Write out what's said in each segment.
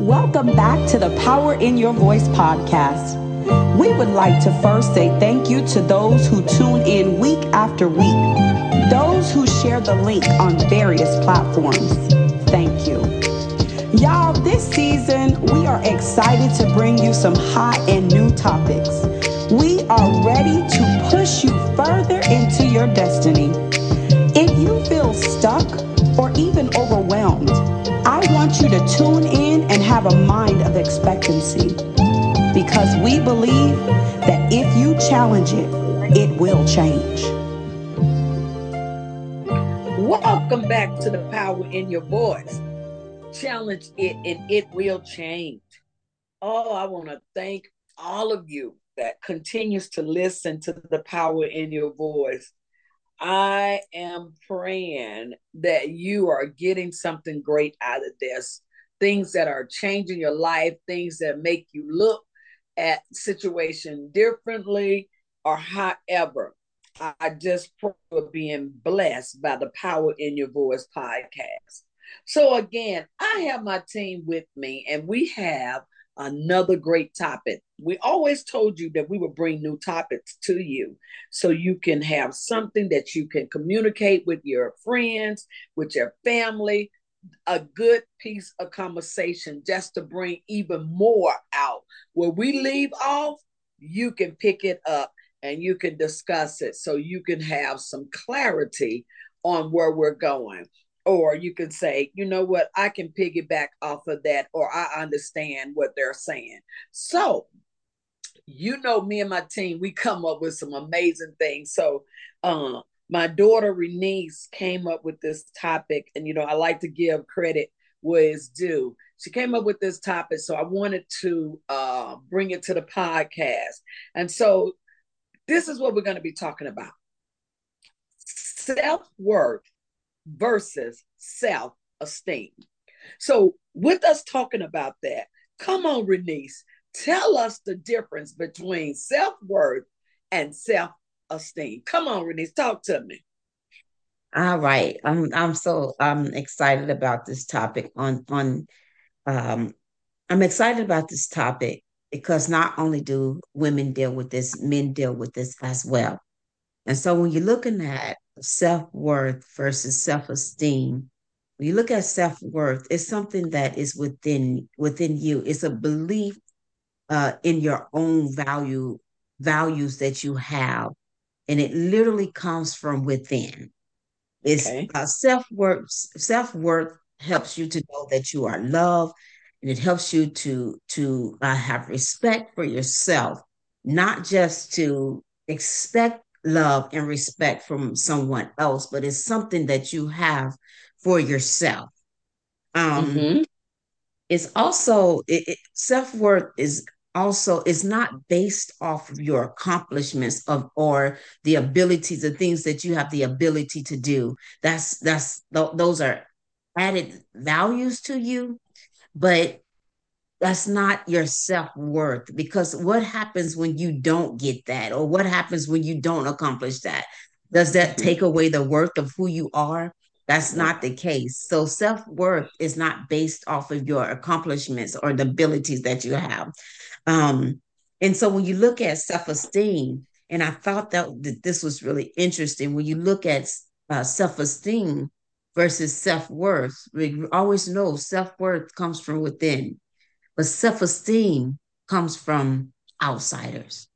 Welcome back to the Power in Your Voice podcast. We would like to first say thank you to those who tune in week after week, those who share the link on various platforms. Thank you. Y'all, this season we are excited to bring you some hot and new topics. We are ready to push you further into your destiny. If you feel stuck or even overwhelmed, want you to tune in and have a mind of expectancy because we believe that if you challenge it, it will change. Welcome back to the power in your voice. Challenge it and it will change. Oh, I want to thank all of you that continues to listen to the power in your voice. I am praying that you are getting something great out of this. Things that are changing your life, things that make you look at situation differently, or however. I just pray for being blessed by the Power in Your Voice podcast. So again, I have my team with me, and we have another great topic. We always told you that we would bring new topics to you so you can have something that you can communicate with your friends, with your family, a good piece of conversation just to bring even more out. Where we leave off, you can pick it up and you can discuss it so you can have some clarity on where we're going or you can say, you know what, I can piggyback off of that, or I understand what they're saying. So, you know, me and my team, we come up with some amazing things. So, uh, my daughter Renice came up with this topic, and you know, I like to give credit where it's due. She came up with this topic, so I wanted to uh, bring it to the podcast. And so, this is what we're going to be talking about self worth versus self esteem. So, with us talking about that, come on, Renice, tell us the difference between self worth and self esteem. Come on, Renice, talk to me. All right, I'm I'm so I'm excited about this topic. On on, um, I'm excited about this topic because not only do women deal with this, men deal with this as well. And so when you're looking at self worth versus self esteem, when you look at self worth, it's something that is within within you. It's a belief uh, in your own value values that you have, and it literally comes from within. It's okay. uh, self worth. Self worth helps you to know that you are loved, and it helps you to to uh, have respect for yourself, not just to expect love and respect from someone else, but it's something that you have for yourself. Um, mm-hmm. It's also it, it, self worth is also is not based off of your accomplishments of or the abilities, the things that you have the ability to do. That's that's th- those are added values to you, but that's not your self-worth because what happens when you don't get that or what happens when you don't accomplish that does that take away the worth of who you are that's not the case so self-worth is not based off of your accomplishments or the abilities that you have um, and so when you look at self-esteem and i thought that, that this was really interesting when you look at uh, self-esteem versus self-worth we always know self-worth comes from within but self esteem comes from outsiders.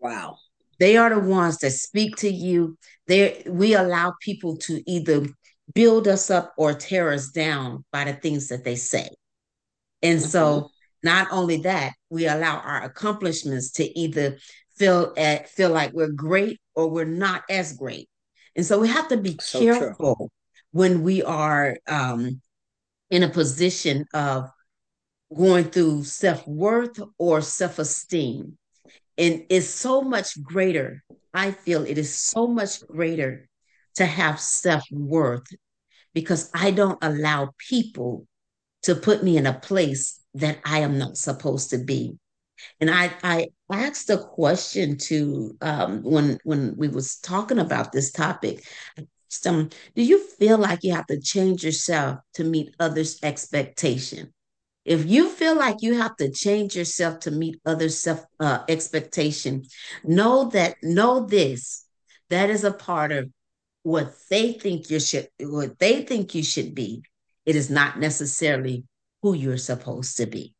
Wow. They are the ones that speak to you. They we allow people to either build us up or tear us down by the things that they say. And mm-hmm. so not only that, we allow our accomplishments to either feel at, feel like we're great or we're not as great. And so we have to be so careful true. when we are um, in a position of going through self worth or self esteem. And it's so much greater. I feel it is so much greater to have self worth because I don't allow people to put me in a place that I am not supposed to be. And I, I asked a question to um, when when we was talking about this topic. Some, do you feel like you have to change yourself to meet others' expectation? If you feel like you have to change yourself to meet others' self uh, expectation, know that know this that is a part of what they think you should what they think you should be. It is not necessarily who you're supposed to be.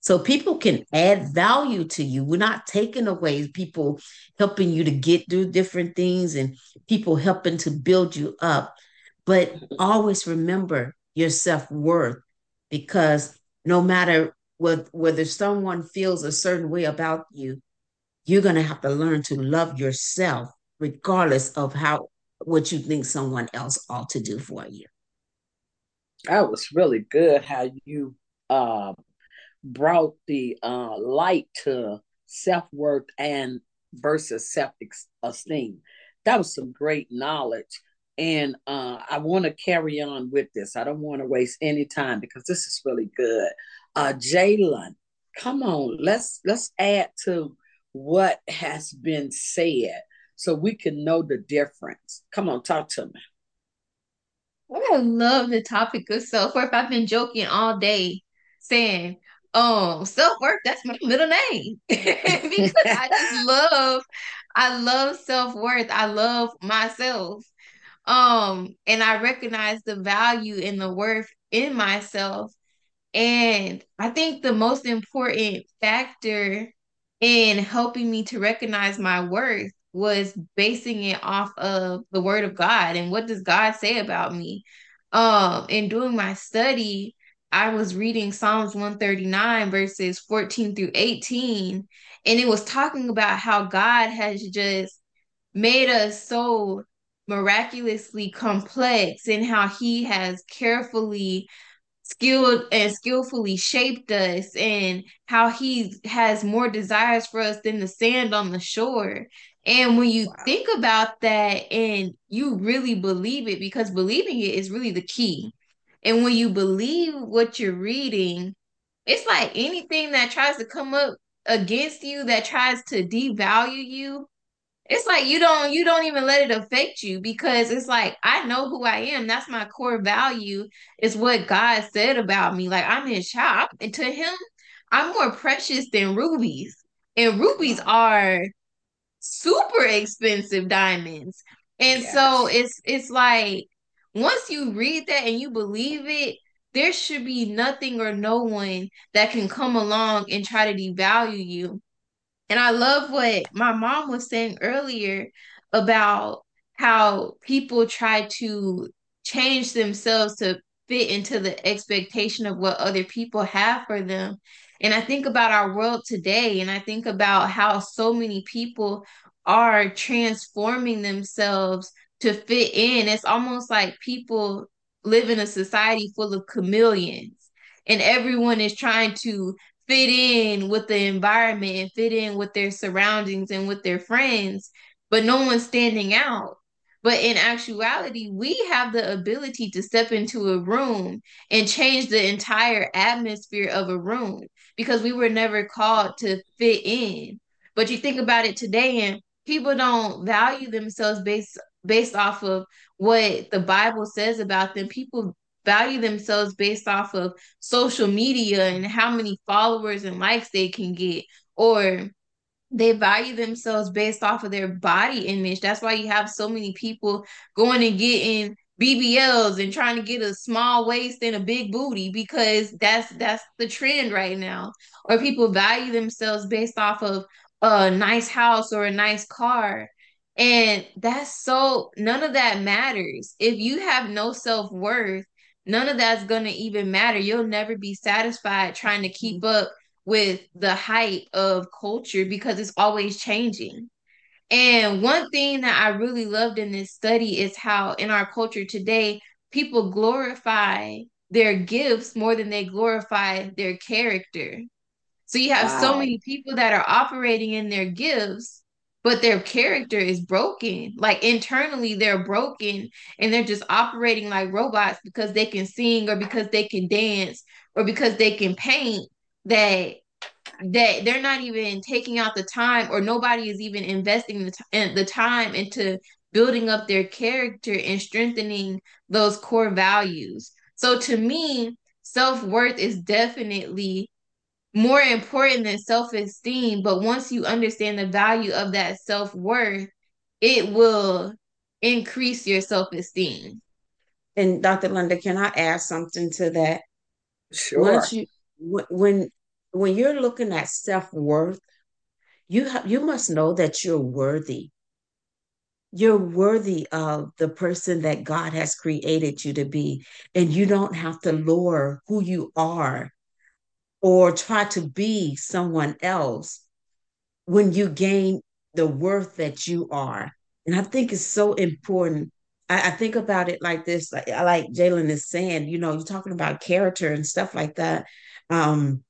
So people can add value to you. We're not taking away people helping you to get through different things and people helping to build you up. But always remember your self worth because no matter what, whether someone feels a certain way about you, you're going to have to learn to love yourself regardless of how what you think someone else ought to do for you. That was really good how you uh, brought the uh, light to self worth and versus self esteem. That was some great knowledge. And uh, I want to carry on with this. I don't want to waste any time because this is really good. Uh, Jalen, come on, let's let's add to what has been said so we can know the difference. Come on, talk to me. I love the topic of self worth. I've been joking all day saying um self-worth that's my middle name because i just love i love self-worth i love myself um and i recognize the value and the worth in myself and i think the most important factor in helping me to recognize my worth was basing it off of the word of god and what does god say about me um in doing my study I was reading Psalms 139, verses 14 through 18, and it was talking about how God has just made us so miraculously complex and how he has carefully skilled and skillfully shaped us and how he has more desires for us than the sand on the shore. And when you wow. think about that and you really believe it, because believing it is really the key and when you believe what you're reading, it's like anything that tries to come up against you that tries to devalue you, it's like you don't you don't even let it affect you because it's like I know who I am. That's my core value. Is what God said about me. Like I'm his child. And to him, I'm more precious than rubies. And rubies are super expensive diamonds. And yes. so it's it's like once you read that and you believe it, there should be nothing or no one that can come along and try to devalue you. And I love what my mom was saying earlier about how people try to change themselves to fit into the expectation of what other people have for them. And I think about our world today, and I think about how so many people are transforming themselves to fit in. It's almost like people live in a society full of chameleons and everyone is trying to fit in with the environment and fit in with their surroundings and with their friends, but no one's standing out. But in actuality, we have the ability to step into a room and change the entire atmosphere of a room because we were never called to fit in. But you think about it today, and people don't value themselves based based off of what the Bible says about them. People value themselves based off of social media and how many followers and likes they can get, or they value themselves based off of their body image. That's why you have so many people going and getting BBLs and trying to get a small waist and a big booty because that's that's the trend right now. Or people value themselves based off of a nice house or a nice car and that's so, none of that matters. If you have no self worth, none of that's going to even matter. You'll never be satisfied trying to keep mm-hmm. up with the hype of culture because it's always changing. And one thing that I really loved in this study is how in our culture today, people glorify their gifts more than they glorify their character. So you have wow. so many people that are operating in their gifts but their character is broken. Like internally, they're broken and they're just operating like robots because they can sing or because they can dance or because they can paint. That that they're not even taking out the time or nobody is even investing the, t- the time into building up their character and strengthening those core values. So to me, self worth is definitely more important than self esteem. But once you understand the value of that self worth, it will increase your self esteem. And Dr. Linda, can I add something to that? Sure. Once you when when you're looking at self worth, you have you must know that you're worthy. You're worthy of the person that God has created you to be, and you don't have to lower who you are or try to be someone else when you gain the worth that you are. And I think it's so important. I, I think about it like this, like, like Jalen is saying, you know, you're talking about character and stuff like that. Um,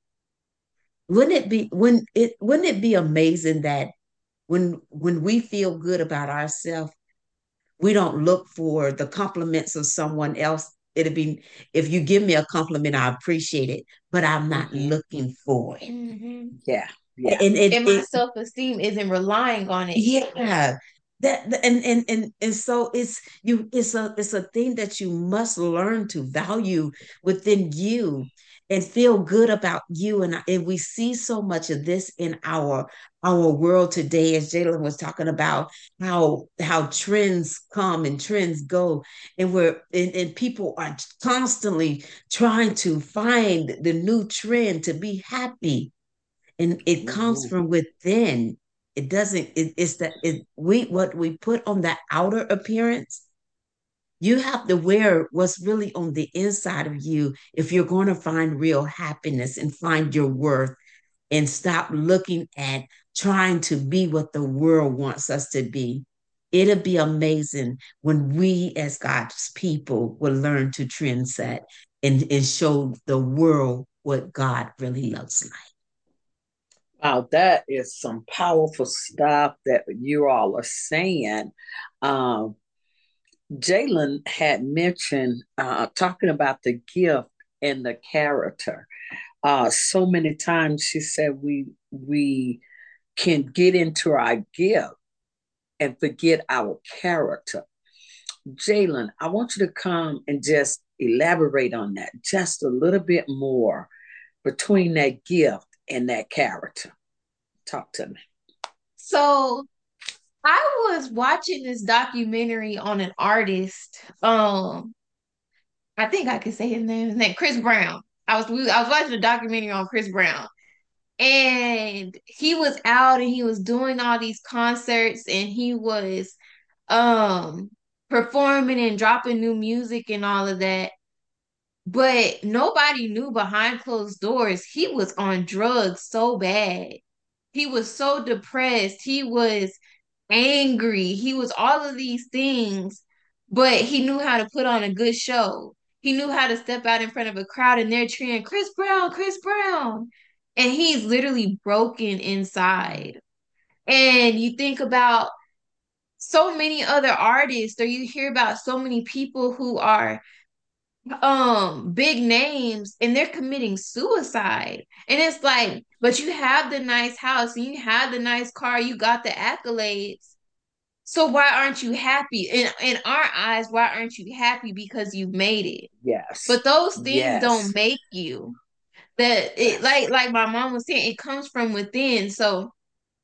wouldn't it be when it wouldn't it be amazing that when when we feel good about ourselves, we don't look for the compliments of someone else. It'd be if you give me a compliment, I appreciate it, but I'm not mm-hmm. looking for it. Mm-hmm. Yeah. Yeah. And, it, and my it, self-esteem isn't relying on it. Yeah. That and and and and so it's you it's a it's a thing that you must learn to value within you and feel good about you. And, and we see so much of this in our our world today, as Jalen was talking about how how trends come and trends go, and we're and, and people are constantly trying to find the new trend to be happy. And it comes mm-hmm. from within. It doesn't, it, it's that it we what we put on the outer appearance you have to wear what's really on the inside of you if you're going to find real happiness and find your worth and stop looking at trying to be what the world wants us to be. It'll be amazing when we, as God's people, will learn to trend set and, and show the world what God really looks like. Wow, that is some powerful stuff that you all are saying. Um, Jalen had mentioned uh, talking about the gift and the character. Uh, so many times she said we we can get into our gift and forget our character. Jalen, I want you to come and just elaborate on that just a little bit more between that gift and that character. Talk to me. So I was watching this documentary on an artist. Um, I think I could say his name. His name Chris Brown. I was I was watching a documentary on Chris Brown, and he was out and he was doing all these concerts and he was um performing and dropping new music and all of that. But nobody knew behind closed doors he was on drugs so bad. He was so depressed. He was angry. He was all of these things, but he knew how to put on a good show. He knew how to step out in front of a crowd and they're cheering, Chris Brown, Chris Brown. And he's literally broken inside. And you think about so many other artists, or you hear about so many people who are um big names and they're committing suicide. And it's like but you have the nice house and you have the nice car you got the accolades. So why aren't you happy? In in our eyes why aren't you happy because you've made it? Yes. But those things yes. don't make you. That it like like my mom was saying it comes from within. So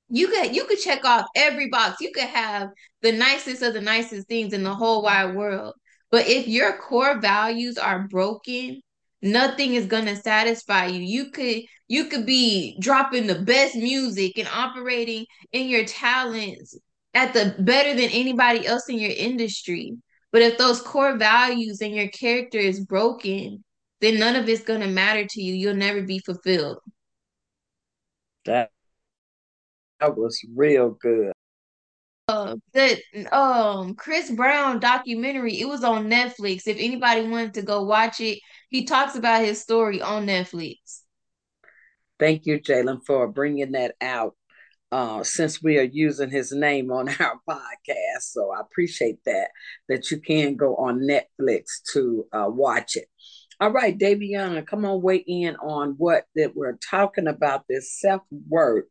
you could you could check off every box. You could have the nicest of the nicest things in the whole wide world but if your core values are broken, nothing is going to satisfy you. You could you could be dropping the best music and operating in your talents at the better than anybody else in your industry. But if those core values and your character is broken, then none of it's going to matter to you. You'll never be fulfilled. That that was real good uh, the um Chris Brown documentary. It was on Netflix. If anybody wanted to go watch it, he talks about his story on Netflix. Thank you, Jalen, for bringing that out. Uh, since we are using his name on our podcast, so I appreciate that that you can go on Netflix to uh, watch it. All right, Daviana, come on, weigh in on what that we're talking about this self worth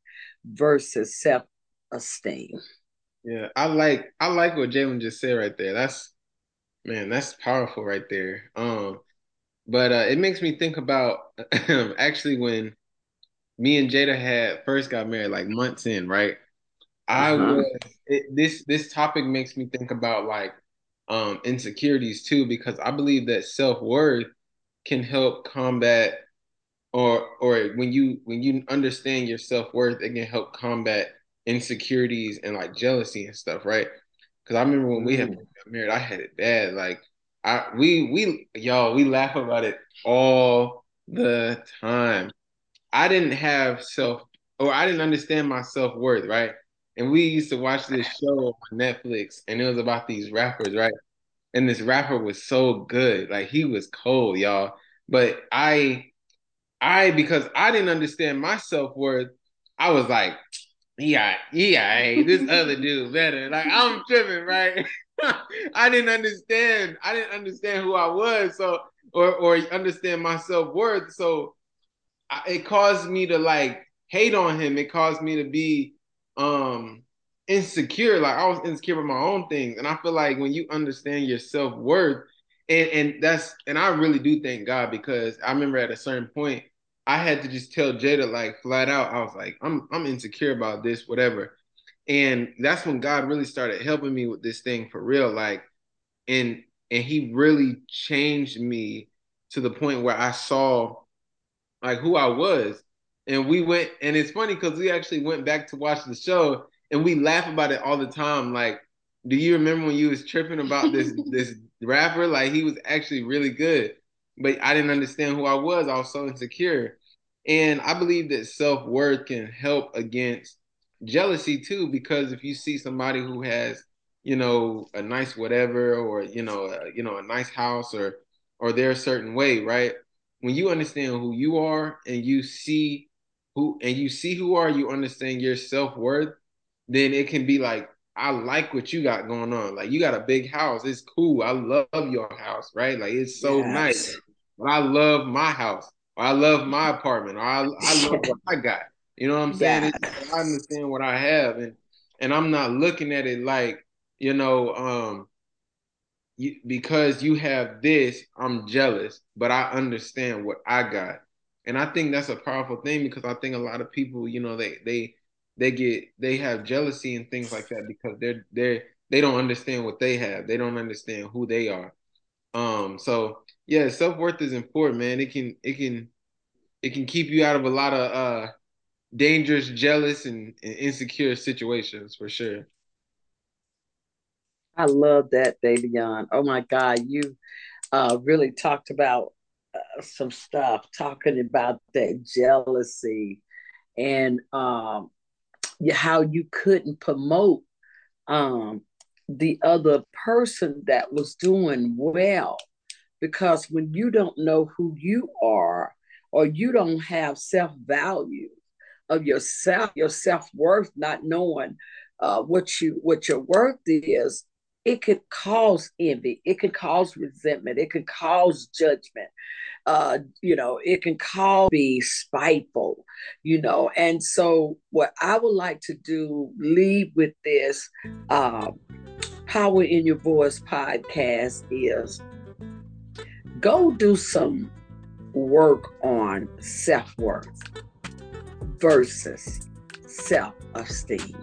versus self esteem. Yeah, I like I like what Jalen just said right there. That's man, that's powerful right there. Um, but uh, it makes me think about actually when me and Jada had first got married, like months in, right? I uh-huh. was it, this this topic makes me think about like um insecurities too, because I believe that self worth can help combat or or when you when you understand your self worth, it can help combat insecurities and like jealousy and stuff, right? Because I remember when we had mm. married, I had it bad. Like I we we y'all we laugh about it all the time. I didn't have self or I didn't understand my self worth, right? And we used to watch this show on Netflix, and it was about these rappers, right? And this rapper was so good, like he was cold, y'all. But I, I because I didn't understand my self worth, I was like, yeah, yeah, this other dude better. Like I'm tripping, right? I didn't understand. I didn't understand who I was, so or or understand my self worth. So I, it caused me to like hate on him. It caused me to be um insecure. Like I was insecure with my own things, and I feel like when you understand your self worth, and and that's and I really do thank God because I remember at a certain point I had to just tell Jada like flat out. I was like, I'm I'm insecure about this, whatever. And that's when God really started helping me with this thing for real. Like, and and he really changed me to the point where I saw like who I was. And we went, and it's funny because we actually went back to watch the show and we laugh about it all the time. Like, do you remember when you was tripping about this this rapper? Like he was actually really good but I didn't understand who I was. I was so insecure. And I believe that self worth can help against jealousy too, because if you see somebody who has, you know, a nice whatever, or you know, a, you know, a nice house, or or they're a certain way, right? When you understand who you are and you see who and you see who are, you understand your self worth. Then it can be like, I like what you got going on. Like you got a big house. It's cool. I love your house, right? Like it's so yes. nice. But I love my house, or I love my apartment, or I, I love what I got. You know what I'm saying? Yes. I understand what I have, and and I'm not looking at it like you know, um, you, because you have this, I'm jealous, but I understand what I got, and I think that's a powerful thing because I think a lot of people, you know, they they they get they have jealousy and things like that because they're they're they don't understand what they have, they don't understand who they are. Um, so yeah, self worth is important, man. It can it can it can keep you out of a lot of uh dangerous, jealous, and, and insecure situations for sure. I love that, Davion. Oh my God, you uh, really talked about uh, some stuff, talking about that jealousy and um, how you couldn't promote um, the other person that was doing well because when you don't know who you are or you don't have self-value of yourself your self-worth not knowing uh, what you what your worth is it could cause envy. It could cause resentment. It could cause judgment. Uh, you know it can cause be spiteful you know. And so what i would like to do leave with this uh, power in your voice podcast is go do some work on self worth versus self esteem.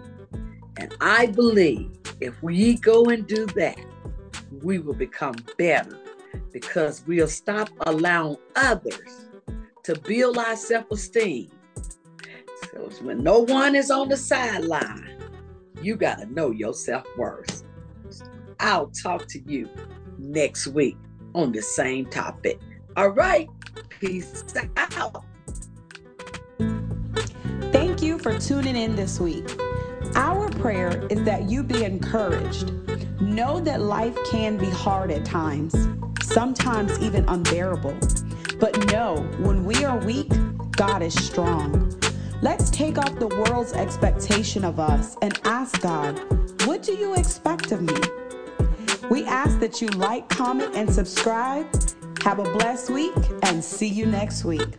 And I believe if we go and do that, we will become better because we'll stop allowing others to build our self esteem. So when no one is on the sideline, you got to know your self worth. I'll talk to you next week on the same topic. All right. Peace out. Thank you for tuning in this week. Our prayer is that you be encouraged. Know that life can be hard at times, sometimes even unbearable. But know when we are weak, God is strong. Let's take off the world's expectation of us and ask God, What do you expect of me? We ask that you like, comment, and subscribe. Have a blessed week and see you next week.